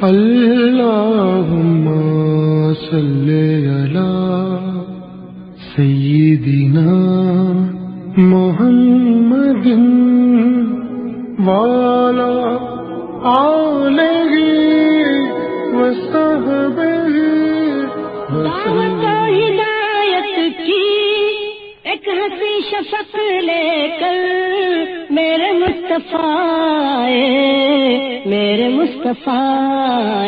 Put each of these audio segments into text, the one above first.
اللهم صل على سيدنا محمد وعلى آله وصحبه دعوت و ہدایت کی ایک ہنسی شفق لے کر میرے مصطفیٰ آئے، میرے مصطفیٰ۔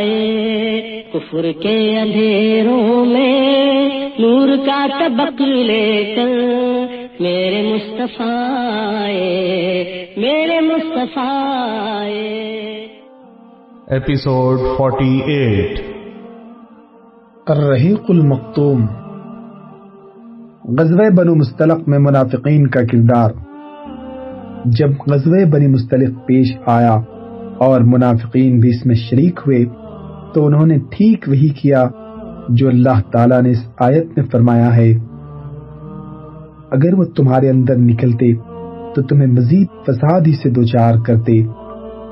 کفر کے اندھیروں میں نور کا طبق لے کر میرے مصطفیٰ میرے مصطفیٰ۔ Episode 48 الرحیق المختوم غزوہ بنو مستلق میں منافقین کا کردار جب غزوہ بنی مستلق پیش آیا اور منافقین بھی اس میں شریک ہوئے، تو انہوں نے ٹھیک وہی کیا جو اللہ تعالیٰ نے اس آیت میں فرمایا ہے۔ اگر وہ تمہارے اندر نکلتے، تو تمہیں مزید فساد ہی سے دوچار کرتے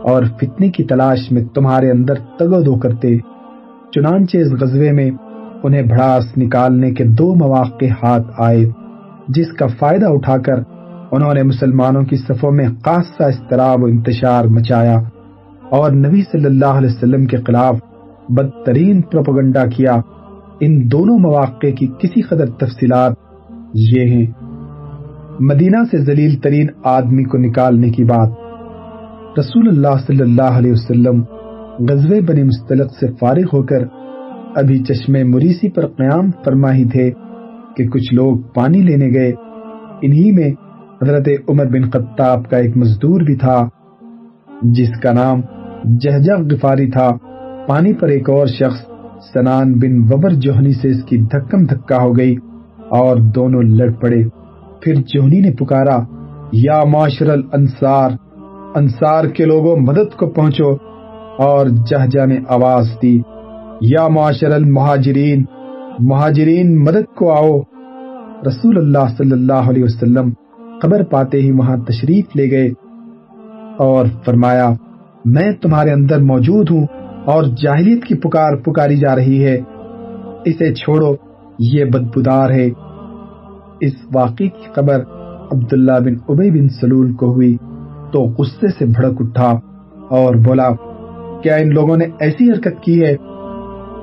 اور فتنے کی تلاش میں تمہارے اندر تگو دو کرتے، چنانچہ اس غزوے میں انہیں بھڑاس نکالنے کے دو مواقع ہاتھ آئے، جس کا فائدہ اٹھا کر انہوں نے مسلمانوں کی صفوں میں خاصہ استراب و انتشار مچایا۔ اور نبی صلی اللہ علیہ وسلم کے خلاف بدترین پروپگنڈا کیا، ان دونوں مواقع کی کسی قدر تفصیلات یہ ہیں۔ مدینہ سے ذلیل ترین آدمی کو نکالنے کی بات۔ رسول اللہ صلی اللہ علیہ وسلم غزوے بنی مستلق سے فارغ ہو کر ابھی چشمے مریسی پر قیام فرما ہی تھے کہ کچھ لوگ پانی لینے گئے۔ انہی میں حضرت عمر بن خطاب کا ایک مزدور بھی تھا، جس کا نام جہجہ غفاری تھا۔ پانی پر ایک اور شخص، سنان بن وبر جوہنی سے اس کی دھکم دھکا ہو گئی اور دونوں لڑ پڑے۔ پھر جوہنی نے پکارا، یا معاشر الانصار، انصار کے لوگوں مدد کو پہنچو۔ اور جہجہ نے آواز دی، یا معاشر المہاجرین، مہاجرین مدد کو آؤ۔ رسول اللہ صلی اللہ علیہ وسلم خبر پاتے ہی وہاں تشریف لے گئے اور فرمایا میں تمہارے اندر موجود ہوں اور جاہلیت کی پکار پکاری جا رہی ہے۔ اسے چھوڑو، یہ بدبودار ہے۔ اس واقعے کی خبر عبداللہ بن ابی بن سلول کو ہوئی۔ تو غصے سے بھڑک اٹھا اور بولا، کیا ان لوگوں نے ایسی حرکت کی ہے؟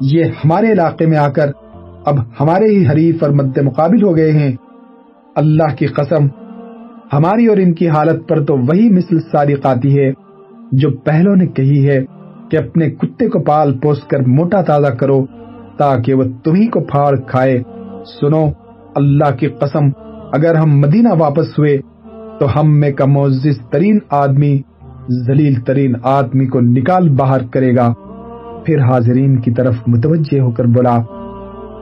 یہ ہمارے علاقے میں آ کر اب ہمارے ہی حریف اور مد مقابل ہو گئے ہیں۔ اللہ کی قسم، ہماری اور ان کی حالت پر تو وہی مثل صادق آتی ہے۔ جو پہلوں نے کہی ہے کہ اپنے کتے کو پال پوس کر موٹا تازہ کرو تاکہ وہ تمہیں کو پھاڑ کھائے۔ سنو، اللہ کی قسم، اگر ہم مدینہ واپس ہوئے تو ہم میں کا معزز ترین آدمی، ذلیل ترین آدمی کو نکال باہر کرے گا۔ پھر حاضرین کی طرف متوجہ ہو کر بولا،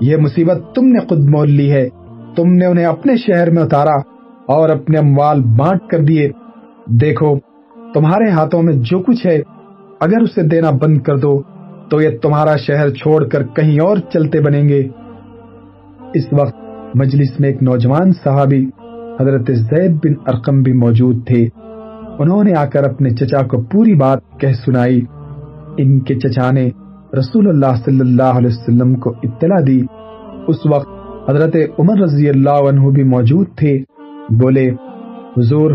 یہ مصیبت تم نے خود مول لی ہے۔ تم نے انہیں اپنے شہر میں اتارا اور اپنے اموال بانٹ کر دیے۔ دیکھو تمہارے ہاتھوں میں جو کچھ ہے، اگر اسے دینا بند کر دو، تو یہ تمہارا شہر چھوڑ کر کہیں اور چلتے بنیں گے۔ اس وقت مجلس میں ایک نوجوان صحابی حضرت زید بن ارقم بھی موجود تھے۔ انہوں نے آ کر اپنے چچا کو پوری بات کہہ سنائی۔ ان کے چچا نے رسول اللہ صلی اللہ علیہ وسلم کو اطلاع دی۔ اس وقت حضرت عمر رضی اللہ عنہ بھی موجود تھے۔ بولے، حضور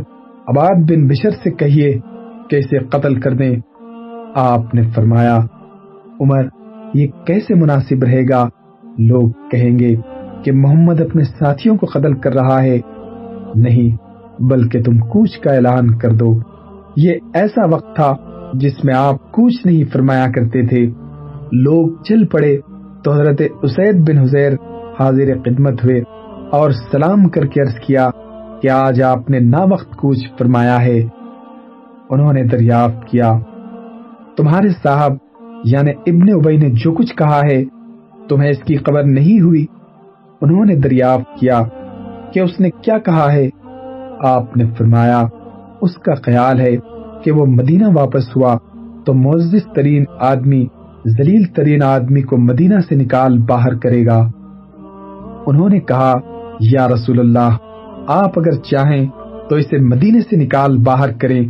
عباد بن بشر سے کہیے کہ اسے قتل کر دیں۔ آپ نے فرمایا، عمر، یہ کیسے مناسب رہے گا؟ لوگ کہیں گے کہ محمد اپنے ساتھیوں کو قتل کر رہا ہے۔ نہیں، بلکہ تم کوچ کا اعلان کر دو۔ یہ ایسا وقت تھا جس میں آپ کوچ نہیں فرمایا کرتے تھے۔ لوگ چل پڑے، تو حضرت اسید بن حزیر حاضر خدمت ہوئے اور سلام کر کے عرض کیا کہ آج آپ نے نا وقت کوچ فرمایا ہے۔ انہوں نے دریافت کیا۔ تمہارے صاحب یعنی ابن ابئی نے جو کچھ کہا ہے، تمہیں اس کی خبر نہیں ہوئی۔ انہوں نے دریافت کیا کہ اس نے کیا کہا ہے۔ آپ نے فرمایا، اس کا خیال ہے کہ وہ مدینہ واپس ہوا۔ تو معزز ترین آدمی، ذلیل ترین آدمی کو مدینہ سے نکال باہر کرے گا۔ انہوں نے کہا، یا رسول اللہ آپ اگر چاہیں تو اسے مدینے سے نکال باہر کریں۔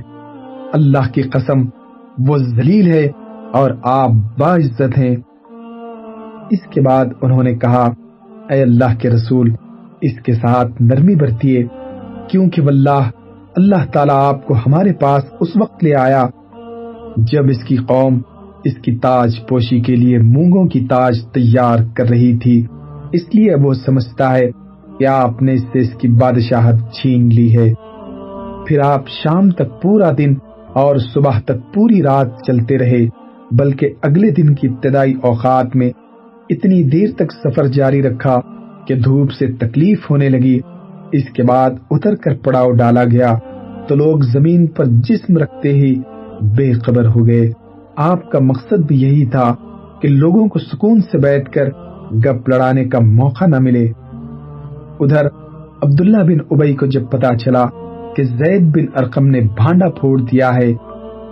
اللہ کی قسم، وہ ذلیل ہے اور آپ باعزت ہیں۔ اس کے بعد انہوں نے کہا، اے اللہ کے رسول، اس کے ساتھ نرمی برتیے کیونکہ واللہ، اللہ تعالیٰ آپ کو ہمارے پاس اس وقت لے آیا جب اس کی قوم اس کی تاج پوشی کے لیے مونگوں کی تاج تیار کر رہی تھی۔ اس لیے وہ سمجھتا ہے کہ آپ نے اس سے اس کی بادشاہت چھین لی ہے؟ پھر آپ شام تک پورا دن اور صبح تک پوری رات چلتے رہے، بلکہ اگلے دن کی ابتدائی اوقات میں اتنی دیر تک سفر جاری رکھا کہ دھوپ سے تکلیف ہونے لگی۔ اس کے بعد اتر کر پڑاؤ ڈالا گیا تو لوگ زمین پر جسم رکھتے ہی بے خبر ہو گئے۔ آپ کا مقصد بھی یہی تھا کہ لوگوں کو سکون سے بیٹھ کر گپ لڑانے کا موقع نہ ملے۔ ادھر عبداللہ بن ابئی کو جب پتا چلا کہ زید بن ارقم نے بھانڈا پھوڑ دیا ہے،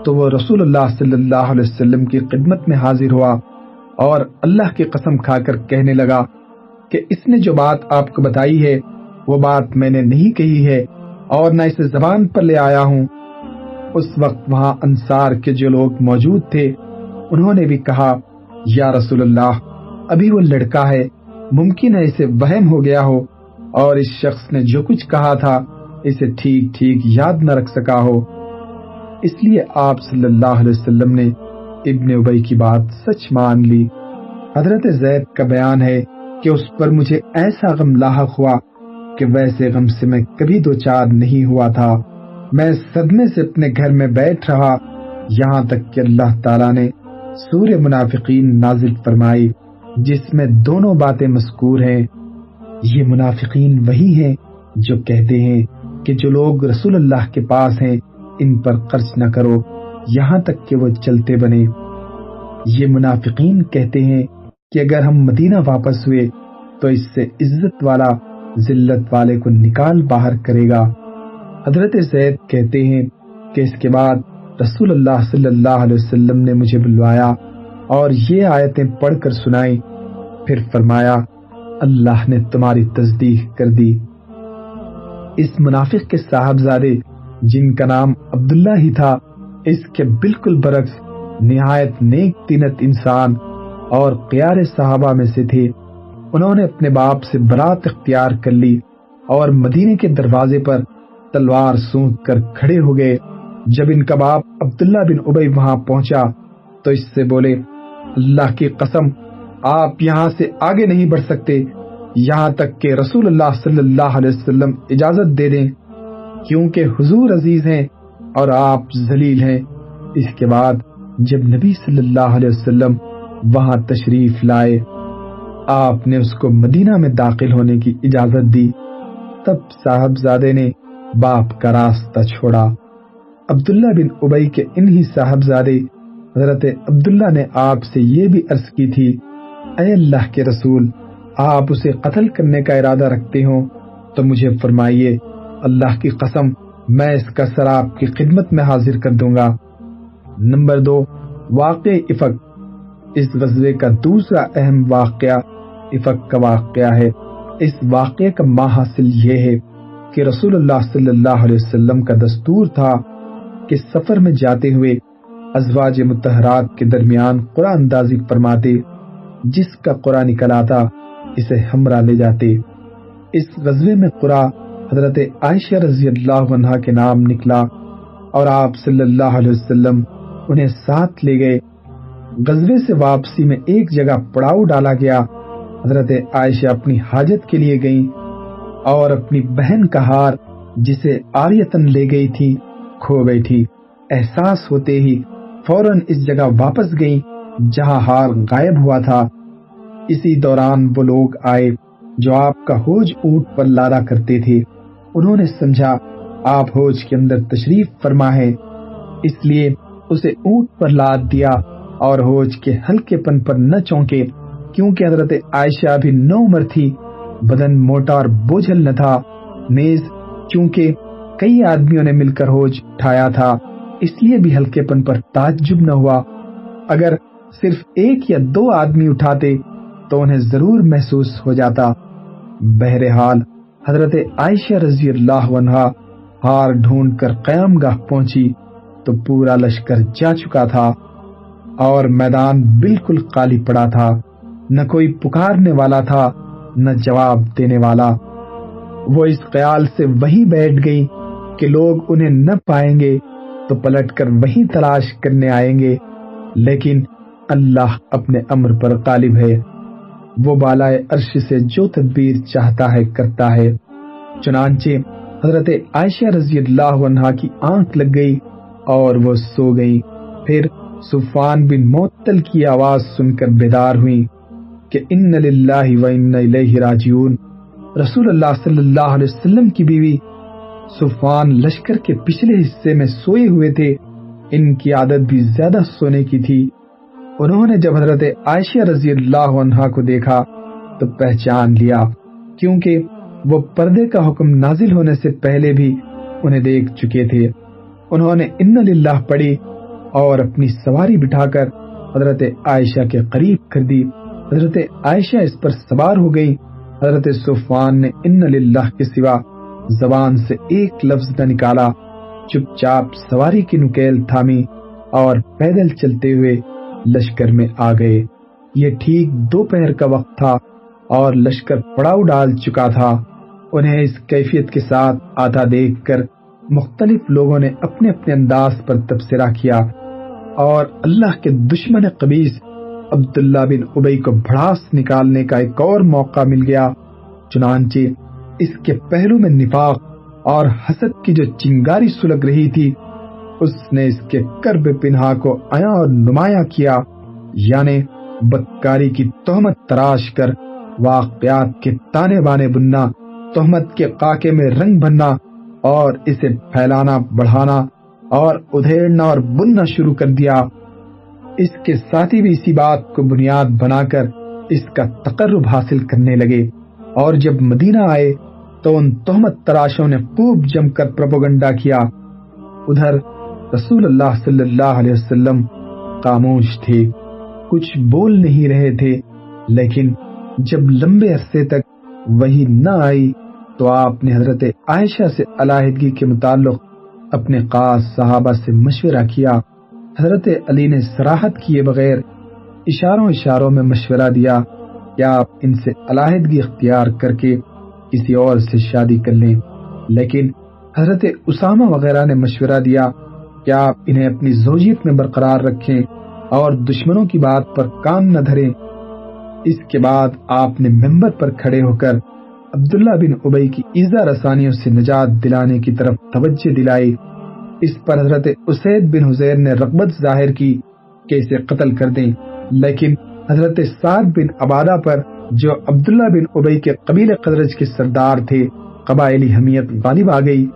تو وہ رسول اللہ صلی اللہ علیہ وسلم کی خدمت میں حاضر ہوا اور اللہ کی قسم کھا کر کہنے لگا کہ اس نے جو بات آپ کو بتائی ہے، وہ بات میں نے نہیں کہی ہے اور نہ اسے زبان پر لے آیا ہوں۔ اس وقت وہاں انصار کے جو لوگ موجود تھے، انہوں نے بھی کہا، یا رسول اللہ، ابھی وہ لڑکا ہے، ممکن ہے اسے وہم ہو گیا ہو۔ اور اس شخص نے جو کچھ کہا تھا، اسے ٹھیک ٹھیک یاد نہ رکھ سکا ہو۔ اس لیے آپ صلی اللہ علیہ وسلم نے ابن ابئی کی بات سچ مان لی۔ حضرت زید کا بیان ہے کہ اس پر مجھے ایسا غم لاحق ہوا کہ ویسے غم سے میں کبھی دو چار نہیں ہوا تھا۔ میں صدمے سے اپنے گھر میں بیٹھ رہا، یہاں تک کہ اللہ تعالیٰ نے سور منافقین نازل فرمائی، جس میں دونوں باتیں مذکور ہیں۔ یہ منافقین وہی ہیں جو کہتے ہیں کہ جو لوگ رسول اللہ کے پاس ہیں، ان پر خرچ نہ کرو، یہاں تک کہ وہ چلتے بنے۔ یہ منافقین کہتے ہیں کہ اگر ہم مدینہ واپس ہوئے تو اس سے عزت والا، ذلت والے کو نکال باہر کرے گا۔ حضرت زید کہتے ہیں کہ اس کے بعد رسول اللہ صلی اللہ علیہ وسلم نے مجھے بلوایا اور یہ آیتیں پڑھ کر سنائی پھر فرمایا اللہ نے تمہاری تصدیق کر دی۔ اس منافق کے صاحبزادے، جن کا نام عبداللہ ہی تھا، اس کے بالکل برعکس نہایت نیک تینت انسان اور قیار صحابہ میں سے تھے۔ انہوں نے اپنے باپ سے برات اختیار کر لی اور مدینے کے دروازے پر تلوار سونت کر کھڑے ہو گئے۔ جب ان کا باپ عبداللہ بن ابئی وہاں پہنچا تو اس سے بولے، اللہ کی قسم آپ یہاں سے آگے نہیں بڑھ سکتے۔ یہاں تک کہ رسول اللہ صلی اللہ علیہ وسلم اجازت دے دیں، کیونکہ حضور عزیز ہیں اور آپ ذلیل ہیں۔ اس کے بعد جب نبی صلی اللہ علیہ وسلم وہاں تشریف لائے، آپ نے اس کو مدینہ میں داخل ہونے کی اجازت دی۔ تب صاحبزادے نے باپ کا راستہ چھوڑا۔ عبداللہ بن ابئی کے انہی صاحبزادے حضرت عبداللہ نے آپ سے یہ بھی عرض کی تھی اے اللہ کے رسول، آپ اسے قتل کرنے کا ارادہ رکھتے ہوں، تو مجھے فرمائیے، اللہ کی قسم، میں اس کا سر آپ کی خدمت میں حاضر کر دوں گا۔ نمبر دو، واقع افق۔ اس غزوے کا دوسرا اہم واقعہ افق کا واقعہ ہے۔ اس واقعے کا ماں حاصل یہ ہے کہ رسول اللہ صلی اللہ علیہ وسلم کا دستور تھا کہ سفر میں جاتے ہوئے ازواج متحرات کے درمیان قرآن اندازی فرماتے جس کا قرآن نکل آتا، اسے ہمراہ لے جاتے۔ اس غزوے میں قرآن حضرت عائشہ رضی اللہ عنہ کے نام نکلا اور آپ صلی اللہ علیہ وسلم انہیں ساتھ لے گئے۔ غزوے سے واپسی میں ایک جگہ پڑاؤ ڈالا گیا۔ حضرت عائشہ اپنی حاجت کے لیے گئیں اور اپنی بہن کا ہار جسے آریتن لے گئی تھی، کھو بیٹھی۔ احساس ہوتے ہی فوراً اس جگہ واپس گئیں، جہاں ہار غائب ہوا تھا۔ اسی دوران وہ لوگ آئے جو آپ کا ہوج اونٹ پر لادا کرتے تھے۔ انہوں نے سمجھا، آپ ہوج کے اندر تشریف فرما ہے۔ اس لیے اسے اونٹ پر لاد دیا اور ہوج کے ہلکے پن پر نہ چونکے، کیونکہ حضرت عائشہ بھی نو عمر تھی۔ بدن موٹا اور بوجھل نہ تھا۔ نیز چونکہ کئی آدمیوں نے مل کر ہوج اٹھایا تھا، اس لیے بھی ہلکے پن پر تعجب نہ ہوا۔ اگر صرف ایک یا دو آدمی اٹھاتے تو انہیں ضرور محسوس ہو جاتا۔ بہرحال، حضرت عائشہ رضی اللہ عنہ ہار ڈھونڈ کر قیام گاہ پہنچی تو پورا لشکر جا چکا تھا اور میدان بالکل خالی پڑا تھا۔ نہ کوئی پکارنے والا تھا، نہ جواب دینے والا۔ وہ اس خیال سے وہی بیٹھ گئی کہ لوگ انہیں نہ پائیں گے تو پلٹ کر وہی تلاش کرنے آئیں گے، لیکن اللہ اپنے امر پر غالب ہے۔ وہ بالائے عرش سے جو تدبیر چاہتا ہے، کرتا ہے۔ چنانچہ حضرت عائشہ رضی اللہ عنہ کی آنکھ لگ گئی اور وہ سو گئی۔ پھر سفان بن معطل کی آواز سن کر بیدار ہوئی کہ ان للہ و ان الیہ راجعون۔ رسول اللہ صلی اللہ علیہ وسلم کی بیوی سفان لشکر کے پچھلے حصے میں سوئے ہوئے تھے۔ ان کی عادت بھی زیادہ سونے کی تھی۔ انہوں نے جب حضرت عائشہ رضی اللہ عنہ کو دیکھا تو پہچان لیا، کیونکہ وہ پردے کا حکم نازل ہونے سے پہلے بھی انہیں دیکھ چکے تھے۔ انہوں نے ان للہ پڑھی اور اپنی سواری بٹھا کر حضرت عائشہ کے قریب کر دی۔ حضرت عائشہ اس پر سوار ہو گئی حضرت صفان نے ان للہ کے سوا زبان سے ایک لفظ نہ نکالا۔ چپ چاپ سواری کی نکیل تھامی اور پیدل چلتے ہوئے لشکر میں آ گئے۔ یہ ٹھیک دوپہر کا وقت تھا اور لشکر پڑاؤ ڈال چکا تھا۔ انہیں اس کیفیت کے ساتھ آتا دیکھ کر مختلف لوگوں نے اپنے اپنے انداز پر تبصرہ کیا اور اللہ کے دشمن قبیز عبداللہ بن ابئی کو بھڑاس نکالنے کا ایک اور موقع مل گیا۔ چنانچہ اس کے پہلو میں نفاق اور حسد کی جو چنگاری سلگ رہی تھی اس نے اس کے کرب پنہا کو آیا اور نمایاں کیا یعنی بدکاری کی تہمت تراش کر، واقعات کے تانے بانے بننا، تہمت کے قاقے میں رنگ بننا، اور اسے پھیلانا، بڑھانا، اور ادھیڑنا اور بننا شروع کر دیا۔ اس کے ساتھی بھی اسی بات کو بنیاد بنا کر اس کا تقرب حاصل کرنے لگے۔ اور جب مدینہ آئے تو ان تہمت تراشوں نے خوب جم کر پروپوگنڈا کیا۔ ادھر رسول اللہ صلی اللہ علیہ وسلم خاموش تھے۔ کچھ بول نہیں رہے تھے، لیکن جب لمبے عرصے تک وہی نہ آئی، تو آپ نے حضرت عائشہ سے علیحدگی کے متعلق اپنے خاص صحابہ سے مشورہ کیا۔ حضرت علی نے سراحت کیے بغیر اشاروں اشاروں میں مشورہ دیا کہ آپ ان سے علیحدگی اختیار کر کے کسی اور سے شادی کر لیں۔ لیکن حضرت اسامہ وغیرہ نے مشورہ دیا کہ آپ انہیں اپنی زوجیت میں برقرار رکھیں اور دشمنوں کی بات پر کام نہ دھریں؟ اس کے بعد آپ نے ممبر پر کھڑے ہو کر عبداللہ بن ابئی کی ایزا رسانیوں سے نجات دلانے کی طرف توجہ دلائی۔ اس پر حضرت اسید بن حزیر نے رغبت ظاہر کی کہ اسے قتل کر دیں۔ لیکن حضرت سعد بن عبادہ پر جو عبداللہ بن ابئی کے قبیل قدرج کے سردار تھے، قبائلی حمیت غالب آ گئی۔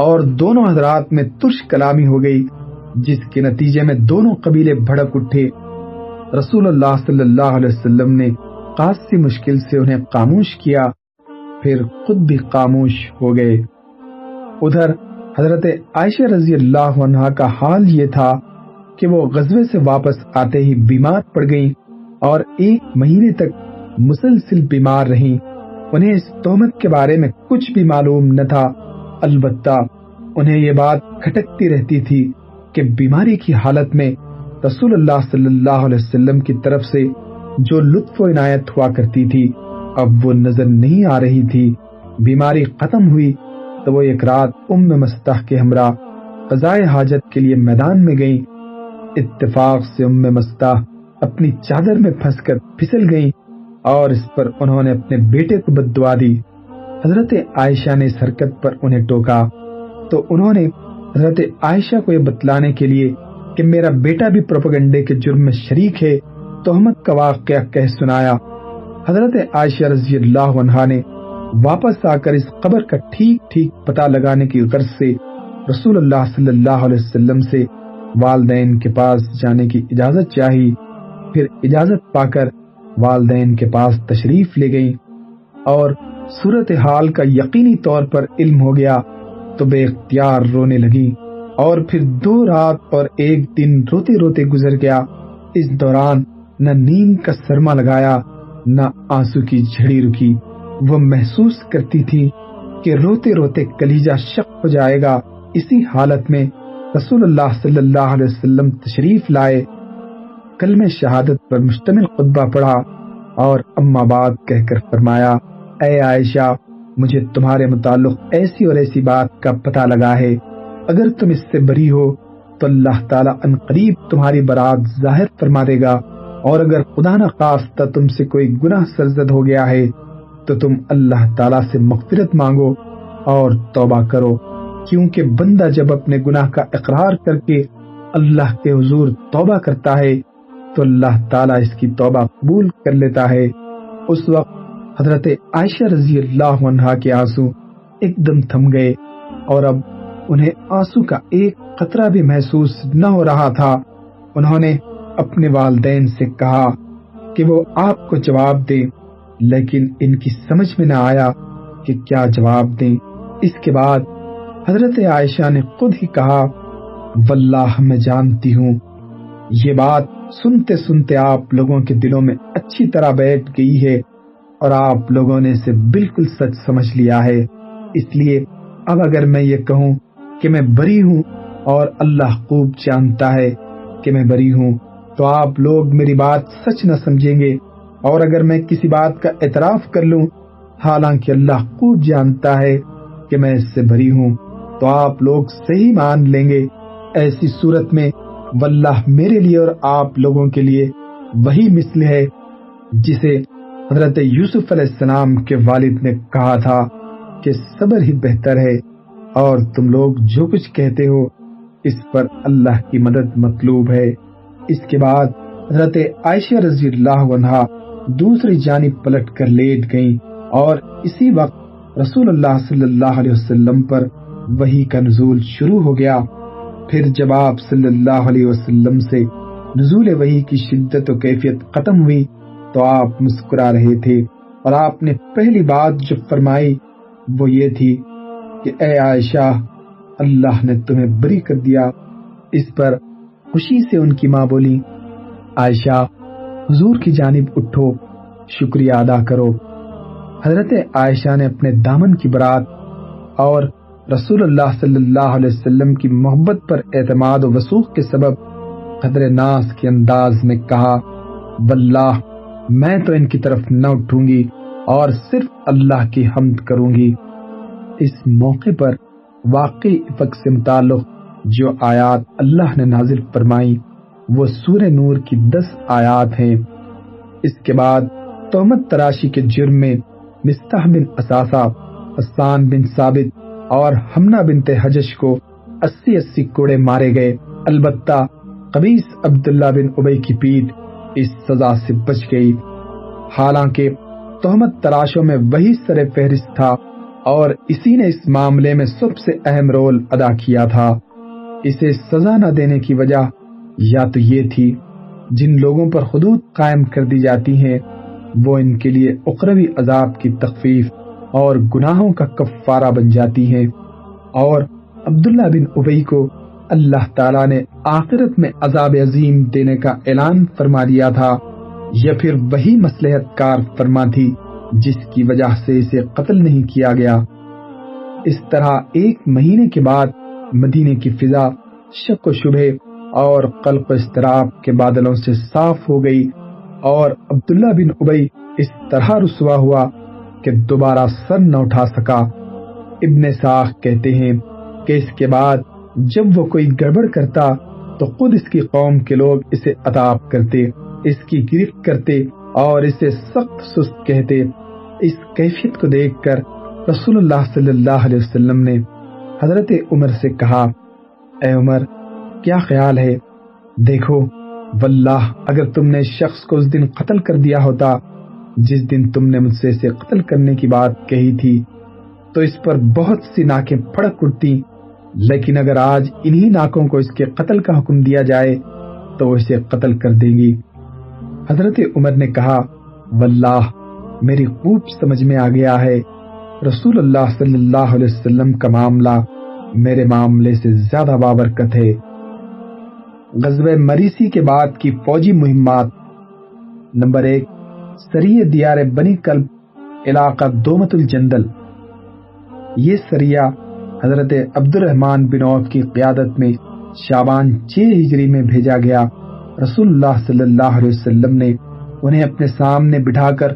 اور دونوں حضرات میں ترش کلامی ہو گئی، جس کے نتیجے میں دونوں قبیلے بھڑک اٹھے۔ رسول اللہ صلی اللہ علیہ وسلم نے خاصی مشکل سے انہیں خاموش کیا، پھر خود بھی خاموش ہو گئے۔ ادھر حضرت عائشہ رضی اللہ عنہ کا حال یہ تھا کہ وہ غزوے سے واپس آتے ہی بیمار پڑ گئیں اور ایک مہینے تک مسلسل بیمار رہیں۔ انہیں اس تہمت کے بارے میں کچھ بھی معلوم نہ تھا۔ البتہ انہیں یہ بات کھٹکتی رہتی تھی کہ بیماری کی حالت میں رسول اللہ صلی اللہ علیہ وسلم کی طرف سے جو لطف و عنایت ہوا کرتی تھی، اب وہ نظر نہیں آ رہی تھی۔ بیماری ختم ہوئی تو وہ ایک رات ام مستح کے ہمراہ قضائے حاجت کے لیے میدان میں گئیں۔ اتفاق سے ام مستح اپنی چادر میں پھنس کر پھسل گئیں اور اس پر انہوں نے اپنے بیٹے کو بد دعا دی۔ حضرت عائشہ نے اس حرکت پر انہیں ٹوکا۔ تو انہوں نے حضرت عائشہ کو یہ بتلانے کے لیے کہ میرا بیٹا بھی پروپگنڈے کے جرم میں شریک ہے تہمت کا واقعہ کہہ سنایا۔ حضرت عائشہ رضی اللہ عنہ نے واپس آ کر اس قبر کا ٹھیک ٹھیک پتہ لگانے کی غرض سے رسول اللہ صلی اللہ علیہ وسلم سے والدین کے پاس جانے کی اجازت چاہی۔ پھر اجازت پا کر والدین کے پاس تشریف لے گئیں اور صورت حال کا یقینی طور پر علم ہو گیا تو بے اختیار رونے لگی اور پھر دو رات اور ایک دن روتے روتے گزر گیا۔ اس دوران نہ نیند کا سرما لگایا، نہ آنسو کی جھڑی رکی۔ وہ محسوس کرتی تھی کہ روتے روتے کلیجہ شک ہو جائے گا۔ اسی حالت میں رسول اللہ صلی اللہ علیہ وسلم تشریف لائے۔ کلمہ شہادت پر مشتمل خطبہ پڑھا اور اما بات کہہ کر فرمایا اے عائشہ، مجھے تمہارے متعلق ایسی اور ایسی بات کا پتہ لگا ہے۔ اگر تم اس سے بری ہو، تو اللہ تعالیٰ ان قریب تمہاری برات ظاہر فرما دے گا۔ اور اگر خدا نہ خواستہ تم سے کوئی گناہ سرزد ہو گیا ہے، تو تم اللہ تعالیٰ سے مغفرت مانگو اور توبہ کرو۔ کیونکہ بندہ جب اپنے گناہ کا اقرار کر کے اللہ کے حضور توبہ کرتا ہے، تو اللہ تعالیٰ اس کی توبہ قبول کر لیتا ہے۔ اس وقت حضرت عائشہ رضی اللہ عنہ کے آنسو ایک دم تھم گئے اور اب انہیں آنسو کا ایک قطرہ بھی محسوس نہ ہو رہا تھا۔ انہوں نے اپنے والدین سے کہا کہ وہ آپ کو جواب دیں، لیکن ان کی سمجھ میں نہ آیا کہ کیا جواب دیں۔ اس کے بعد حضرت عائشہ نے خود ہی کہا، واللہ، میں جانتی ہوں۔ یہ بات سنتے سنتے آپ لوگوں کے دلوں میں اچھی طرح بیٹھ گئی ہے۔ اور آپ لوگوں نے اسے بالکل سچ سمجھ لیا ہے۔ اس لیے اب اگر میں یہ کہوں کہ میں بری ہوں اور اللہ خوب جانتا ہے کہ میں بری ہوں، تو آپ لوگ میری بات سچ نہ سمجھیں گے۔ اور اگر میں کسی بات کا اعتراف کر لوں، حالانکہ اللہ خوب جانتا ہے کہ میں اس سے بری ہوں، تو آپ لوگ صحیح مان لیں گے۔ ایسی صورت میں واللہ میرے لیے اور آپ لوگوں کے لیے وہی مثل ہے جسے حضرت یوسف علیہ السلام کے والد نے کہا تھا کہ صبر ہی بہتر ہے اور تم لوگ جو کچھ کہتے ہو، اس پر اللہ کی مدد مطلوب ہے۔ اس کے بعد حضرت عائشہ رضی اللہ عنہ دوسری جانب پلٹ کر لیٹ گئیں اور اسی وقت رسول اللہ صلی اللہ علیہ وسلم پر وہی کا نزول شروع ہو گیا۔ پھر جب آپ صلی اللہ علیہ وسلم سے نزول وحی کی شدت و کیفیت ختم ہوئی تو آپ مسکرا رہے تھے اور آپ نے پہلی بات جو فرمائی وہ یہ تھی کہ اے عائشہ، اللہ نے تمہیں بری کر دیا، اس پر خوشی سے ان کی ماں بولی، عائشہ، حضور کی جانب اٹھو، شکریہ ادا کرو۔ حضرت عائشہ نے اپنے دامن کی برات اور رسول اللہ صلی اللہ علیہ وسلم کی محبت پر اعتماد و وسوخ کے سبب قدر ناس کے انداز میں کہا، واللہ میں تو ان کی طرف نہ اٹھوں گی اور صرف اللہ کی حمد کروں گی۔ اس موقع پر واقعی افق سے متعلق جو آیات اللہ نے نازل فرمائی وہ سورہ نور کی دس آیات ہیں۔ اس کے بعد تہمت تراشی کے جرم میں مستح بن اساسا حسان بن ثابت اور ہمنا بنت حجش کو اسی اسی کوڑے مارے گئے۔ البتہ قبیس عبداللہ بن ابئی کی پیٹ اس سزا سے بچ گئی۔ حالانکہ تہمت تراشوں میں وہی سر فہرست تھا اور اسی نے اس معاملے میں سب سے اہم رول ادا کیا تھا۔ اسے سزا نہ دینے کی وجہ یا تو یہ تھی، جن لوگوں پر حدود قائم کر دی جاتی ہیں، وہ ان کے لیے اقروی عذاب کی تخفیف اور گناہوں کا کفارہ بن جاتی ہیں۔ اور عبداللہ بن ابئی کو اللہ تعالیٰ نے آخرت میں عذاب عظیم دینے کا اعلان فرما دیا تھا، یا پھر وہی مسلحت کار فرما تھی جس کی وجہ سے اسے قتل نہیں کیا گیا۔ اس طرح ایک مہینے کے بعد مدینے کی فضا، شک و شبہ اور قلق و استراب کے بادلوں سے صاف ہو گئی اور عبداللہ بن ابئی اس طرح رسوا ہوا کہ دوبارہ سر نہ اٹھا سکا۔ ابن ساخ کہتے ہیں کہ اس کے بعد جب وہ کوئی گڑبڑ کرتا تو خود اس کی قوم کے لوگ اسے اتاب کرتے، اس کی گرفت کرتے اور اسے سخت سست کہتے۔ اس کیفیت کو دیکھ کر رسول اللہ صلی اللہ علیہ وسلم نے حضرت عمر سے کہا، اے عمر، کیا خیال ہے؟ دیکھو، واللہ، اگر تم نے شخص کو اس دن قتل کر دیا ہوتا، جس دن تم نے مجھ سے اسے قتل کرنے کی بات کہی تھی، تو اس پر بہت سی ناکیں پھڑک اٹھتی لیکن اگر آج انہی ناکوں کو اس کے قتل کا حکم دیا جائے، تو وہ اسے قتل کر دیں گی۔ حضرت عمر نے کہا، واللہ، میری خوب سمجھ میں آ گیا ہے۔ رسول اللہ صلی اللہ علیہ وسلم کا معاملہ میرے معاملے سے زیادہ بابرکت ہے۔ غزب مریسی کے بعد کی فوجی مہمات، نمبر ایک، سریع دیار بنی کلب، علاقہ دومت الجندل۔ یہ سریہ حضرت عبد الرحمان بن عوف کی قیادت میں شابان چھ ہجری میں بھیجا گیا۔ رسول اللہ صلی اللہ علیہ وسلم نے انہیں اپنے سامنے بٹھا کر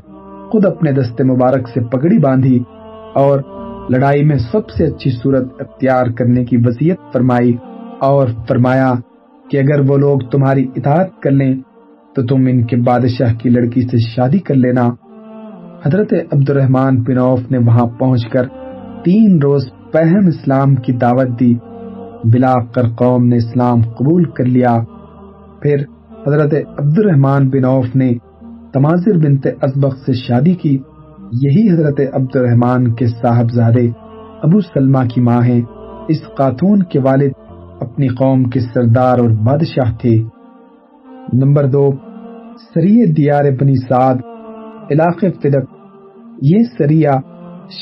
خود اپنے دست مبارک سے پگڑی باندھی اور لڑائی میں سب سے اچھی صورت اختیار کرنے کی وصیت فرمائی اور فرمایا کہ اگر وہ لوگ تمہاری اطاعت کر لیں تو تم ان کے بادشاہ کی لڑکی سے شادی کر لینا۔ حضرت عبد الرحمن بن عوف نے وہاں پہنچ کر تین روز پہم اسلام کی دعوت دی۔ بلا کر قوم نے اسلام قبول کر لیا۔ پھر حضرت عبد الرحمن بن عوف نے تماظر بنت ازبق سے شادی کی۔ یہی حضرت عبد الرحمن کے صاحبزادے ابو سلمہ کی ماں ہیں۔ اس خاتون کے والد اپنی قوم کے سردار اور بادشاہ تھے۔ نمبر دو، سریع دیار بنی سعد، علاقے فدق یہ سریہ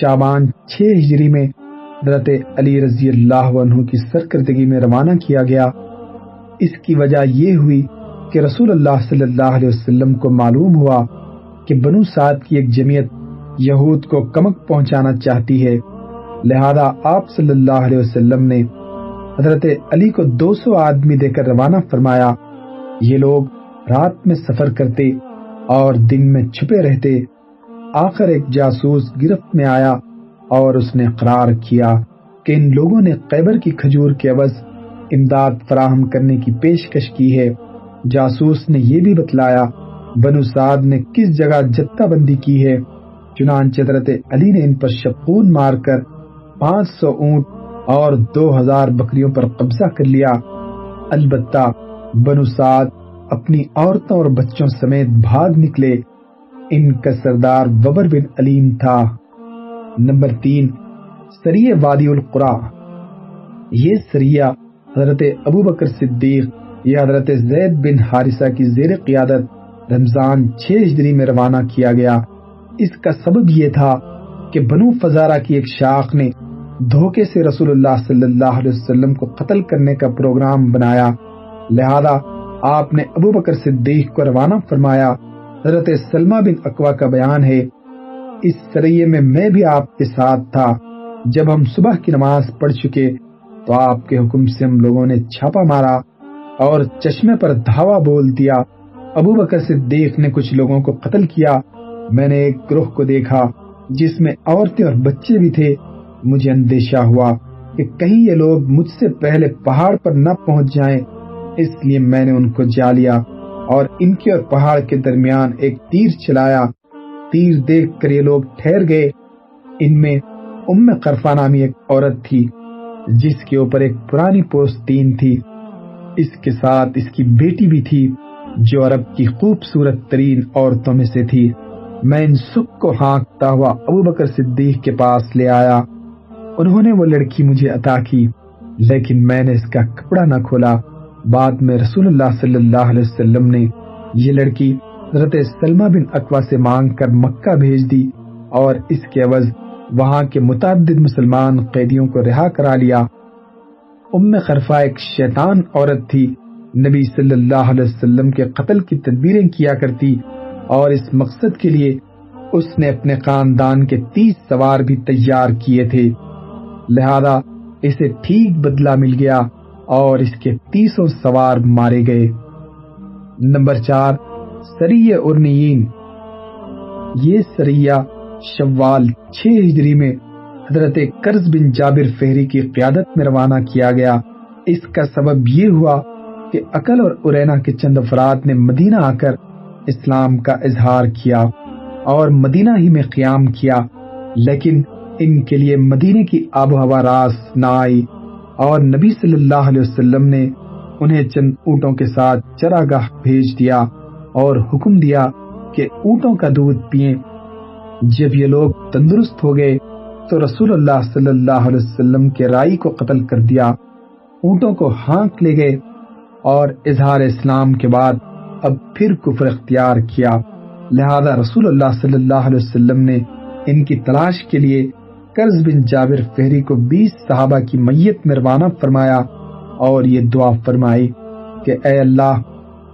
شابان چھ ہجری میں حضرت علی رضی اللہ عنہ کی سرکردگی میں روانہ کیا گیا۔ اس کی وجہ یہ ہوئی کہ رسول اللہ صلی اللہ علیہ وسلم کو معلوم ہوا کہ بنو سعد کی ایک جمعیت یہود کو کمک پہنچانا چاہتی ہے۔ لہذا آپ صلی اللہ علیہ وسلم نے حضرت علی کو دو سو آدمی دے کر روانہ فرمایا۔ یہ لوگ رات میں سفر کرتے اور دن میں چھپے رہتے۔ آخر ایک جاسوس گرفت میں آیا۔ اور اس نے قرار کیا کہ ان لوگوں نے قیبر کی کھجور کے عوض امداد فراہم کرنے کی پیشکش کی ہے۔ جاسوس نے یہ بھی بتلایا، بنو سعد نے کس جگہ جتہ بندی کی ہے۔ چنانچہ حضرت علی نے ان پر شپون مار کر پانچ سو اونٹ اور دو ہزار بکریوں پر قبضہ کر لیا۔ البتہ بنو سعد اپنی عورتوں اور بچوں سمیت بھاگ نکلے۔ ان کا سردار وبر بن علیم تھا۔ نمبر تین، سریع وادی القرا۔ یہ سریہ حضرت ابو بکر صدیق یا حضرت زید بن حارثہ کی زیر قیادت رمضان چھ ہجری میں روانہ کیا گیا۔ اس کا سبب یہ تھا کہ بنو فزارہ کی ایک شاخ نے دھوکے سے رسول اللہ صلی اللہ علیہ وسلم کو قتل کرنے کا پروگرام بنایا۔ لہذا آپ نے ابو بکر صدیق کو روانہ فرمایا۔ حضرت سلمہ بن اقوا کا بیان ہے اس سریے میں میں بھی آپ کے ساتھ تھا۔ جب ہم صبح کی نماز پڑھ چکے تو آپ کے حکم سے ہم لوگوں نے چھاپا مارا اور چشمے پر دھاوا بول دیا۔ ابو بکر صدیق نے کچھ لوگوں کو قتل کیا۔ میں نے ایک گروہ کو دیکھا جس میں عورتیں اور بچے بھی تھے۔ مجھے اندیشہ ہوا کہ کہیں یہ لوگ مجھ سے پہلے پہاڑ پر نہ پہنچ جائیں۔ اس لیے میں نے ان کو جا لیا اور ان کے اور پہاڑ کے درمیان ایک تیر چلایا۔ تیر دیکھ کر یہ لوگ ٹھہر گئے۔ ان میں ام قرفا نامی ایک عورت تھی، جس کے اوپر ایک پرانی پوستین تھی۔ اس کے ساتھ اس کی بیٹی بھی تھی، جو عرب کی خوبصورت ترین عورتوں میں سے تھی۔ میں ان سکھ کو ہانکتا ہوا ابو بکر صدیق کے پاس لے آیا۔ انہوں نے وہ لڑکی مجھے عطا کی، لیکن میں نے اس کا کپڑا نہ کھولا۔ بعد میں رسول اللہ صلی اللہ علیہ وسلم نے یہ لڑکی حضرت سلمہ بن اقوا سے مانگ کر مکہ بھیج دی اور اس کے عوض وہاں کے متعدد مسلمان قیدیوں کو رہا کرا لیا۔ ام خرفا ایک شیطان عورت تھی۔ نبی صلی اللہ علیہ وسلم کے قتل کی تدبیریں کیا کرتی اور اس مقصد کے لیے اس نے اپنے خاندان کے تیس سوار بھی تیار کیے تھے۔ لہذا اسے ٹھیک بدلہ مل گیا اور اس کے تیسوں سوار مارے گئے۔ نمبر چار سریع ارنیین یہ سریہ شوال چھ ہجری میں حضرت قرض بن جابر فہری کی قیادت میں روانہ کیا گیا۔ اس کا سبب یہ ہوا کہ عقل اور ارینا کے چند افراد نے مدینہ آ کر اسلام کا اظہار کیا اور مدینہ ہی میں قیام کیا۔ لیکن ان کے لیے مدینے کی آب و ہوا راس نہ آئی اور نبی صلی اللہ علیہ وسلم نے انہیں چند اونٹوں کے ساتھ چراگاہ بھیج دیا۔ اور حکم دیا کہ اونٹوں کا دودھ پیئیں جب یہ لوگ تندرست ہو گئے، تو رسول اللہ صلی اللہ علیہ وسلم کے رائی کو قتل کر دیا۔ اونٹوں کو ہانک لے گئے اور اظہار اسلام کے بعد اب پھر کفر اختیار کیا۔ لہذا رسول اللہ صلی اللہ علیہ وسلم نے ان کی تلاش کے لیے قرض بن جابر فہری کو بیس صحابہ کی میت میں روانہ فرمایا اور یہ دعا فرمائی کہ اے اللہ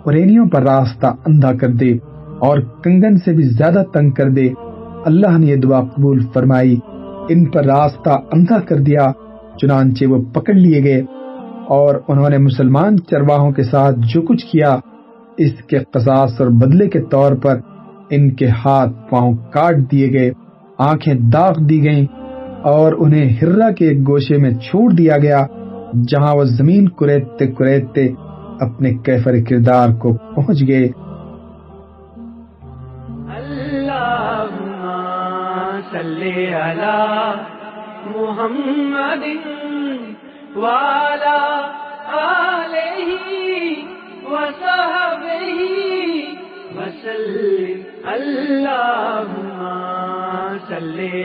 پریلیوں پر راستہ اندھا کر دے اور کنگن سے بھی زیادہ تنگ کر دے۔ اللہ نے یہ دعا قبول فرمائی۔ ان پر راستہ اندھا کر دیا، چنانچہ وہ پکڑ لیے گئے اور انہوں نے مسلمان چرواہوں کے ساتھ جو کچھ کیا، اس کے قصاص اور بدلے کے طور پر ان کے ہاتھ پاؤں کاٹ دیے گئے، آنکھیں داغ دی گئیں اور انہیں ہررا کے ایک گوشے میں چھوڑ دیا گیا، جہاں وہ زمین کریتتے کریتتے اپنے کیفر کردار کو پہنچ گئے۔ محمد والا وسلم۔ اللهم صل